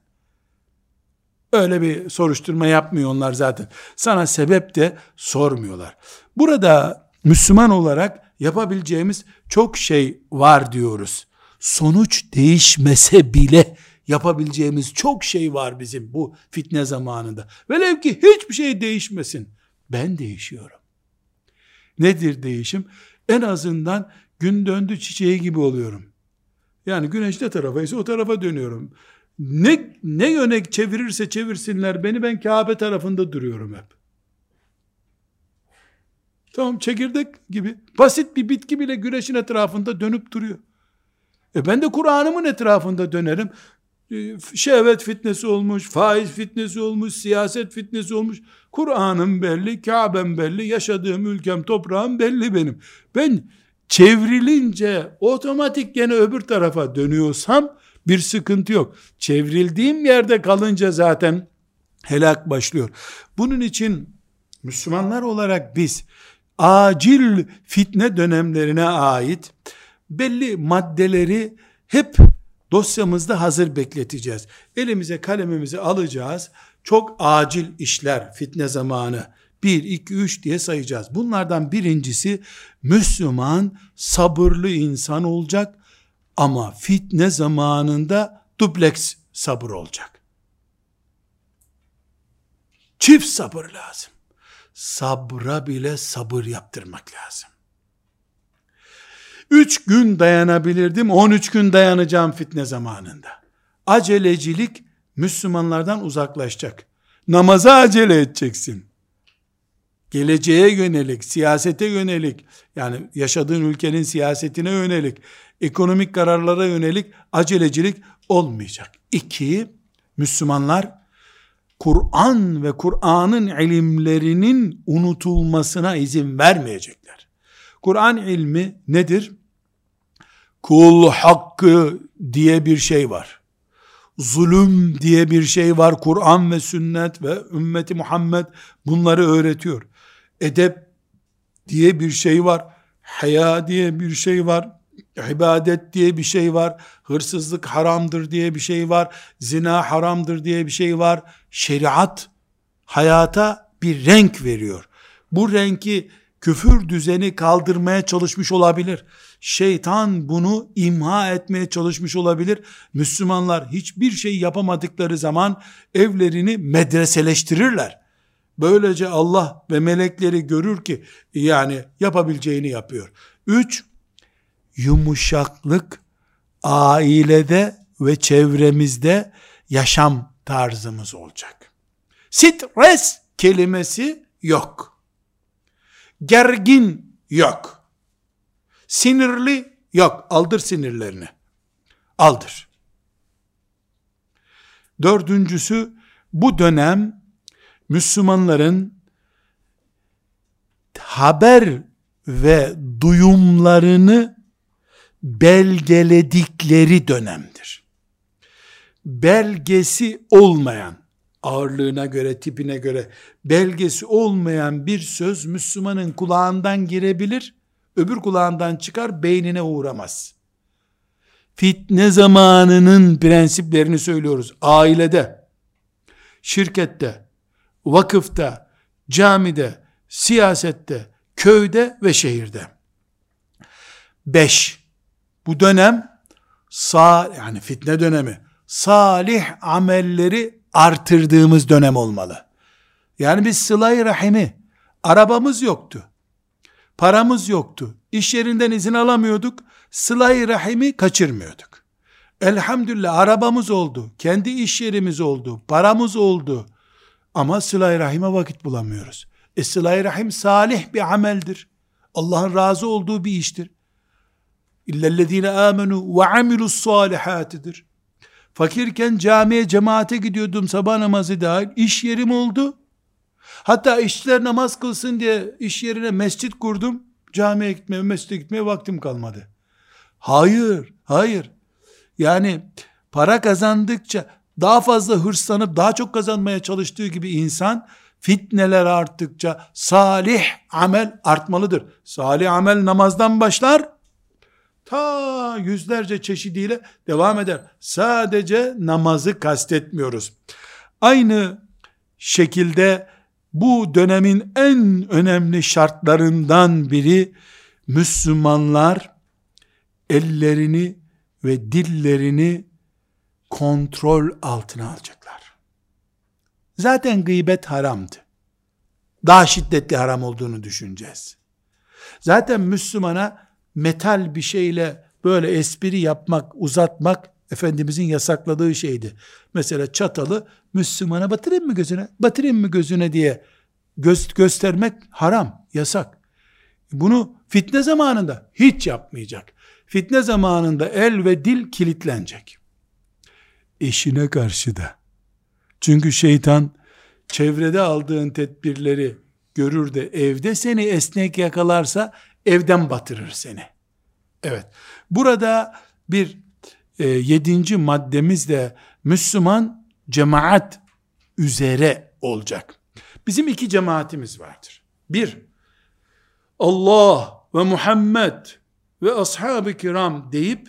Öyle bir soruşturma yapmıyor onlar zaten. Sana sebep de sormuyorlar. Burada Müslüman olarak yapabileceğimiz çok şey var diyoruz. Sonuç değişmese bile yapabileceğimiz çok şey var bizim bu fitne zamanında. Velev ki hiçbir şey değişmesin. Ben değişiyorum. Nedir değişim? En azından gün döndü çiçeği gibi oluyorum. Yani güneş ne tarafa ise o tarafa dönüyorum. Ne, ne yöne çevirirse çevirsinler beni ben Kabe tarafında duruyorum hep. Tamam çekirdek gibi. Basit bir bitki bile güneşin etrafında dönüp duruyor. E ben de Kur'an'ımın etrafında dönerim. E, şehvet fitnesi olmuş, faiz fitnesi olmuş, siyaset fitnesi olmuş. Kur'an'ım belli, Kabe'm belli, yaşadığım ülkem, toprağım belli benim. Ben çevrilince otomatik gene öbür tarafa dönüyorsam bir sıkıntı yok. Çevrildiğim yerde kalınca zaten helak başlıyor. Bunun için Müslümanlar olarak biz acil fitne dönemlerine ait belli maddeleri hep dosyamızda hazır bekleteceğiz. Elimize kalemimizi alacağız. Çok acil işler fitne zamanı. 1, 2, 3 diye sayacağız. Bunlardan birincisi Müslüman sabırlı insan olacak ama fitne zamanında dupleks sabır olacak. Çift sabır lazım. Sabra bile sabır yaptırmak lazım. Üç gün dayanabilirdim, on üç gün dayanacağım fitne zamanında. Acelecilik Müslümanlardan uzaklaşacak. Namaza acele edeceksin. Geleceğe yönelik, siyasete yönelik, yani yaşadığın ülkenin siyasetine yönelik, ekonomik kararlara yönelik acelecilik olmayacak. İki, Müslümanlar Kur'an ve Kur'an'ın ilimlerinin unutulmasına izin vermeyecekler. Kur'an ilmi nedir? Kul hakkı diye bir şey var. Zulüm diye bir şey var. Kur'an ve sünnet ve ümmeti Muhammed bunları öğretiyor. Edep diye bir şey var. Haya diye bir şey var ibadet diye bir şey var, hırsızlık haramdır diye bir şey var, zina haramdır diye bir şey var. Şeriat hayata bir renk veriyor. Bu renki küfür düzeni kaldırmaya çalışmış olabilir. Şeytan bunu imha etmeye çalışmış olabilir. Müslümanlar hiçbir şey yapamadıkları zaman evlerini medreseleştirirler. Böylece Allah ve melekleri görür ki yani yapabileceğini yapıyor. Üç, yumuşaklık ailede ve çevremizde yaşam tarzımız olacak. Stres kelimesi yok. Gergin yok. Sinirli yok. Aldır sinirlerini. Aldır. Dördüncüsü bu dönem Müslümanların haber ve duyumlarını belgeledikleri dönemdir. Belgesi olmayan, ağırlığına göre, tipine göre belgesi olmayan bir söz Müslümanın kulağından girebilir, öbür kulağından çıkar, beynine uğramaz. Fitne zamanının prensiplerini söylüyoruz. Ailede, şirkette, vakıfta, camide, siyasette, köyde ve şehirde. Beş, bu dönem sağ yani fitne dönemi salih amelleri artırdığımız dönem olmalı. Yani biz sıla rahimi arabamız yoktu. Paramız yoktu. İş yerinden izin alamıyorduk. Sıla-i rahimi kaçırmıyorduk. Elhamdülillah arabamız oldu. Kendi iş yerimiz oldu. Paramız oldu. Ama sıla-i rahime vakit bulamıyoruz. E sıla-i rahim salih bir ameldir. Allah'ın razı olduğu bir iştir. İllellezine amenu ve amilus salihatidir. Fakirken camiye cemaate gidiyordum sabah namazı dahil. İş yerim oldu. Hatta işçiler namaz kılsın diye iş yerine mescit kurdum. Camiye gitmeye, mescide gitmeye vaktim kalmadı. Hayır, hayır. Yani para kazandıkça daha fazla hırslanıp daha çok kazanmaya çalıştığı gibi insan fitneler arttıkça salih amel artmalıdır. Salih amel namazdan başlar, ta yüzlerce çeşidiyle devam eder. Sadece namazı kastetmiyoruz. Aynı şekilde bu dönemin en önemli şartlarından biri Müslümanlar ellerini ve dillerini kontrol altına alacaklar. Zaten gıybet haramdı. Daha şiddetli haram olduğunu düşüneceğiz. Zaten Müslümana metal bir şeyle böyle espri yapmak, uzatmak Efendimizin yasakladığı şeydi. Mesela çatalı Müslümana batırayım mı gözüne, batırayım mı gözüne diye göz, göstermek haram, yasak. Bunu fitne zamanında hiç yapmayacak. Fitne zamanında el ve dil kilitlenecek. Eşine karşı da. Çünkü şeytan çevrede aldığın tedbirleri görür de evde seni esnek yakalarsa evden batırır seni. Evet. Burada bir e, yedinci maddemiz de Müslüman cemaat üzere olacak. Bizim iki cemaatimiz vardır. Bir, Allah ve Muhammed ve ashab-ı kiram deyip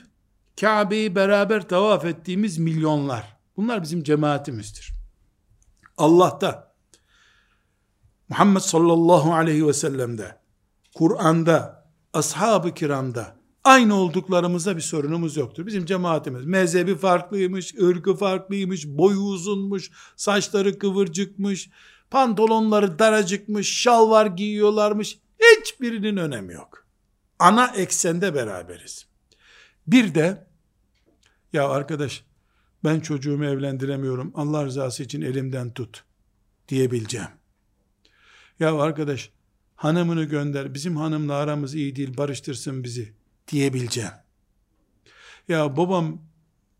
Kabe'yi beraber tavaf ettiğimiz milyonlar. Bunlar bizim cemaatimizdir. Allah'ta, Muhammed sallallahu aleyhi ve sellem'de, Kur'an'da, ashab-ı kiramda, aynı olduklarımızda bir sorunumuz yoktur. Bizim cemaatimiz mezhebi farklıymış, ırkı farklıymış, boyu uzunmuş, saçları kıvırcıkmış, pantolonları daracıkmış, şalvar giyiyorlarmış. Hiçbirinin önemi yok. Ana eksende beraberiz. Bir de ya arkadaş ben çocuğumu evlendiremiyorum. Allah rızası için elimden tut diyebileceğim. Ya arkadaş hanımını gönder. Bizim hanımla aramız iyi değil. Barıştırsın bizi diyebileceğim. Ya babam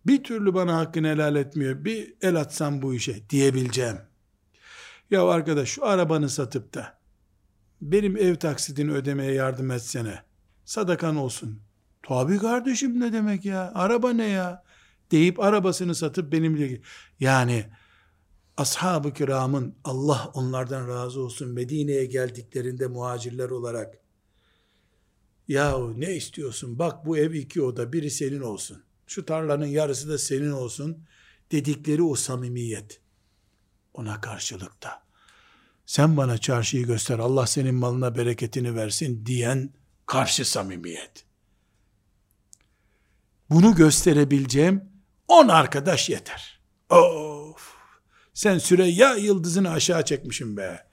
bir türlü bana hakkını helal etmiyor. Bir el atsam bu işe diyebileceğim. Ya arkadaş şu arabanı satıp da benim ev taksidini ödemeye yardım etsene. Sadakan olsun. Tabi kardeşim ne demek ya? Araba ne ya? Deyip arabasını satıp benimle yani ashab-ı kiramın Allah onlardan razı olsun Medine'ye geldiklerinde muhacirler olarak yahu ne istiyorsun? Bak bu ev iki oda biri senin olsun. Şu tarlanın yarısı da senin olsun. dedikleri o samimiyet ona karşılıkta sen bana çarşıyı göster Allah senin malına bereketini versin diyen karşı samimiyet. Bunu gösterebileceğim on arkadaş yeter. Of sen Süreyya yıldızını aşağı çekmişsin be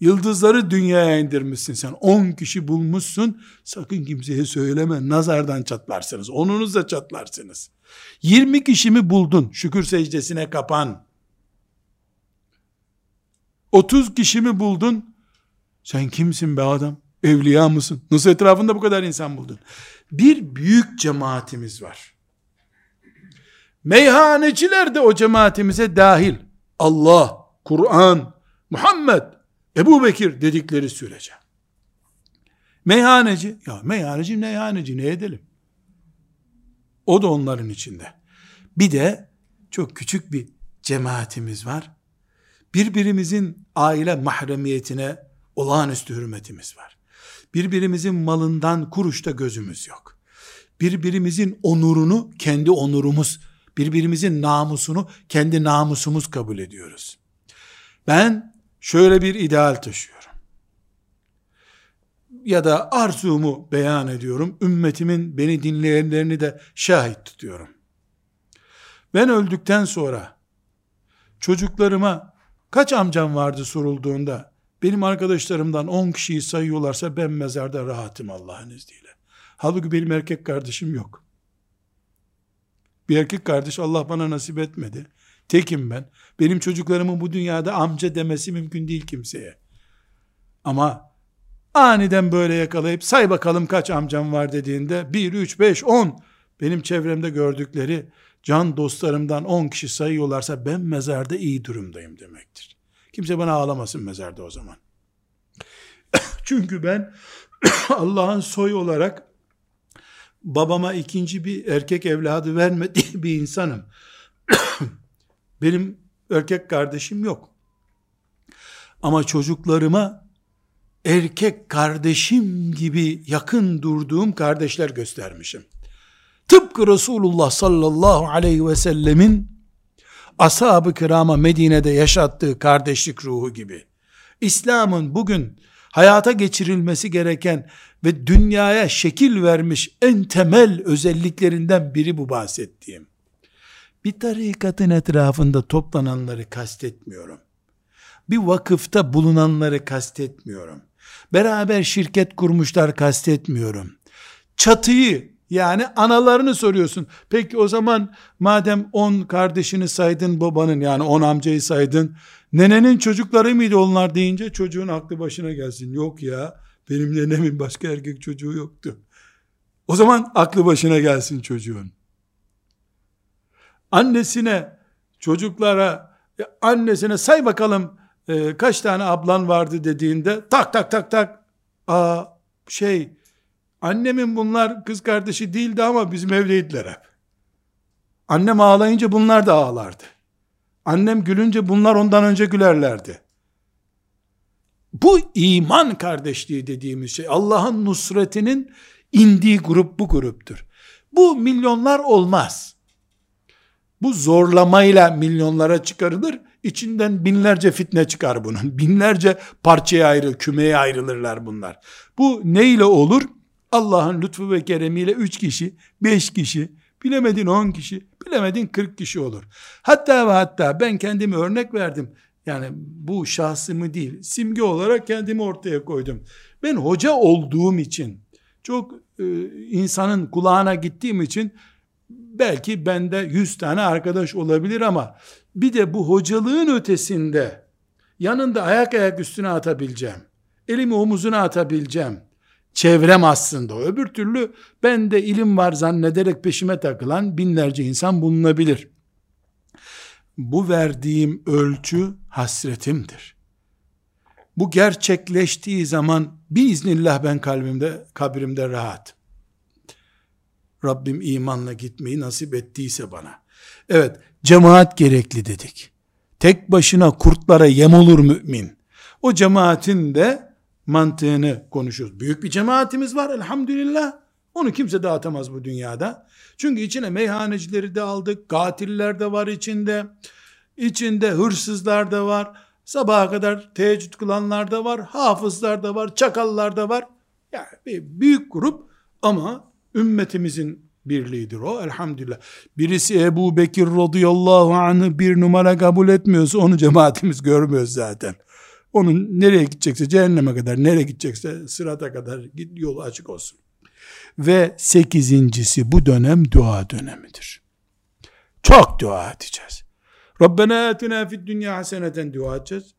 Yıldızları dünyaya indirmişsin sen. 10 kişi bulmuşsun. Sakın kimseye söyleme. Nazardan çatlarsınız. Onunuzla çatlarsınız. 20 kişi mi buldun? Şükür secdesine kapan. 30 kişi mi buldun? Sen kimsin be adam? Evliya mısın? Nasıl etrafında bu kadar insan buldun? Bir büyük cemaatimiz var. Meyhaneciler de o cemaatimize dahil. Allah, Kur'an, Muhammed, Ebu Bekir dedikleri sürece. Meyhaneci, ya meyhaneci meyhaneci ne edelim? O da onların içinde. Bir de çok küçük bir cemaatimiz var. Birbirimizin aile mahremiyetine olağanüstü hürmetimiz var. Birbirimizin malından kuruşta gözümüz yok. Birbirimizin onurunu kendi onurumuz, birbirimizin namusunu kendi namusumuz kabul ediyoruz. Ben şöyle bir ideal taşıyorum. Ya da arzumu beyan ediyorum. Ümmetimin beni dinleyenlerini de şahit tutuyorum. Ben öldükten sonra çocuklarıma kaç amcam vardı sorulduğunda benim arkadaşlarımdan 10 kişiyi sayıyorlarsa ben mezarda rahatım Allah'ın izniyle. Halbuki benim erkek kardeşim yok. Bir erkek kardeş Allah bana nasip etmedi. Tekim ben. Benim çocuklarımın bu dünyada amca demesi mümkün değil kimseye. Ama aniden böyle yakalayıp say bakalım kaç amcam var dediğinde 1, 3, 5, 10 benim çevremde gördükleri can dostlarımdan 10 kişi sayıyorlarsa ben mezarda iyi durumdayım demektir. Kimse bana ağlamasın mezarda o zaman. (coughs) Çünkü ben (coughs) Allah'ın soy olarak babama ikinci bir erkek evladı vermediği (laughs) bir insanım. (clears throat) Benim erkek kardeşim yok. Ama çocuklarıma erkek kardeşim gibi yakın durduğum kardeşler göstermişim. Tıpkı Resulullah sallallahu aleyhi ve sellemin ashab-ı kirama Medine'de yaşattığı kardeşlik ruhu gibi. İslam'ın bugün hayata geçirilmesi gereken ve dünyaya şekil vermiş en temel özelliklerinden biri bu bahsettiğim. Bir tarikatın etrafında toplananları kastetmiyorum. Bir vakıfta bulunanları kastetmiyorum. Beraber şirket kurmuşlar kastetmiyorum. Çatıyı yani analarını soruyorsun. Peki o zaman madem on kardeşini saydın babanın yani on amcayı saydın. Nenenin çocukları mıydı onlar deyince çocuğun aklı başına gelsin. Yok ya benim nenemin başka erkek çocuğu yoktu. O zaman aklı başına gelsin çocuğun. Annesine çocuklara annesine say bakalım e, kaç tane ablan vardı dediğinde tak tak tak tak aa şey Annemin bunlar kız kardeşi değildi ama bizim evdeydiler hep. Annem ağlayınca bunlar da ağlardı. Annem gülünce bunlar ondan önce gülerlerdi. Bu iman kardeşliği dediğimiz şey Allah'ın nusretinin indiği grup bu gruptur. Bu milyonlar olmaz. Bu zorlamayla milyonlara çıkarılır. İçinden binlerce fitne çıkar bunun. (laughs) Binlerce parçaya ayrı, kümeye ayrılırlar bunlar. Bu neyle olur? Allah'ın lütfu ve keremiyle üç kişi, beş kişi, bilemedin on kişi, bilemedin kırk kişi olur. Hatta ve hatta ben kendimi örnek verdim. Yani bu şahsımı değil, simge olarak kendimi ortaya koydum. Ben hoca olduğum için, çok e, insanın kulağına gittiğim için, belki bende yüz tane arkadaş olabilir ama, bir de bu hocalığın ötesinde, yanında ayak ayak üstüne atabileceğim, elimi omuzuna atabileceğim, çevrem aslında. Öbür türlü ben de ilim var zannederek peşime takılan binlerce insan bulunabilir. Bu verdiğim ölçü hasretimdir. Bu gerçekleştiği zaman biiznillah ben kalbimde, kabrimde rahat. Rabbim imanla gitmeyi nasip ettiyse bana. Evet, cemaat gerekli dedik. Tek başına kurtlara yem olur mümin. O cemaatin de mantığını konuşuyoruz. Büyük bir cemaatimiz var elhamdülillah. Onu kimse dağıtamaz bu dünyada. Çünkü içine meyhanecileri de aldık. Katiller de var içinde. İçinde hırsızlar da var. Sabaha kadar teheccüd kılanlar da var. Hafızlar da var. Çakallar da var. Yani bir büyük grup ama ümmetimizin birliğidir o elhamdülillah. Birisi Ebu Bekir radıyallahu anh'ı bir numara kabul etmiyorsa onu cemaatimiz görmüyor zaten. Onun nereye gidecekse cehenneme kadar, nereye gidecekse sırata kadar yolu açık olsun. Ve sekizincisi bu dönem dua dönemidir. Çok dua edeceğiz. Rabbena atina fid dünya haseneten dua edeceğiz.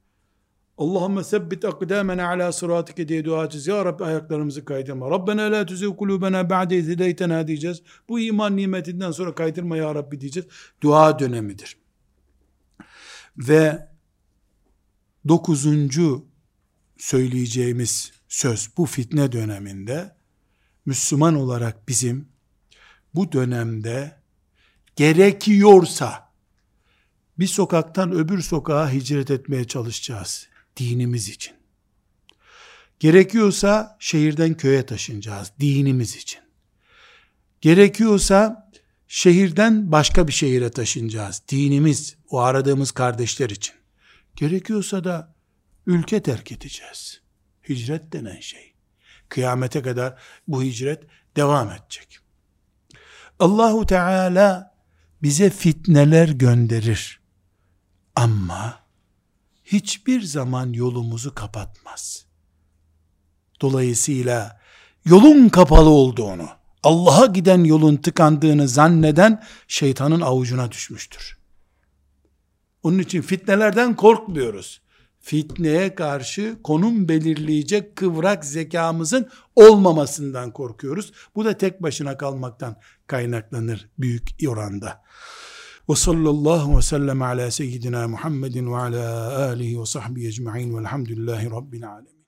Allahümme sebbit akdamena ala sıratike diye dua edeceğiz. Ya Rabbi ayaklarımızı kaydırma. Rabbena la tuziv kulubena ba'de izideytena diyeceğiz. Bu iman nimetinden sonra kaydırma ya Rabbi diyeceğiz. Dua dönemidir. Ve dokuzuncu söyleyeceğimiz söz bu fitne döneminde Müslüman olarak bizim bu dönemde gerekiyorsa bir sokaktan öbür sokağa hicret etmeye çalışacağız dinimiz için. Gerekiyorsa şehirden köye taşınacağız dinimiz için. Gerekiyorsa şehirden başka bir şehire taşınacağız. Dinimiz, o aradığımız kardeşler için. Gerekiyorsa da ülke terk edeceğiz. Hicret denen şey. Kıyamete kadar bu hicret devam edecek. Allahu Teala bize fitneler gönderir. Ama hiçbir zaman yolumuzu kapatmaz. Dolayısıyla yolun kapalı olduğunu, Allah'a giden yolun tıkandığını zanneden şeytanın avucuna düşmüştür. Onun için fitnelerden korkmuyoruz. Fitneye karşı konum belirleyecek kıvrak zekamızın olmamasından korkuyoruz. Bu da tek başına kalmaktan kaynaklanır büyük oranda. Ve sallallahu ve sellem ala seyyidina Muhammedin ve ala alihi ve sahbihi ecma'in velhamdülillahi rabbil alemin.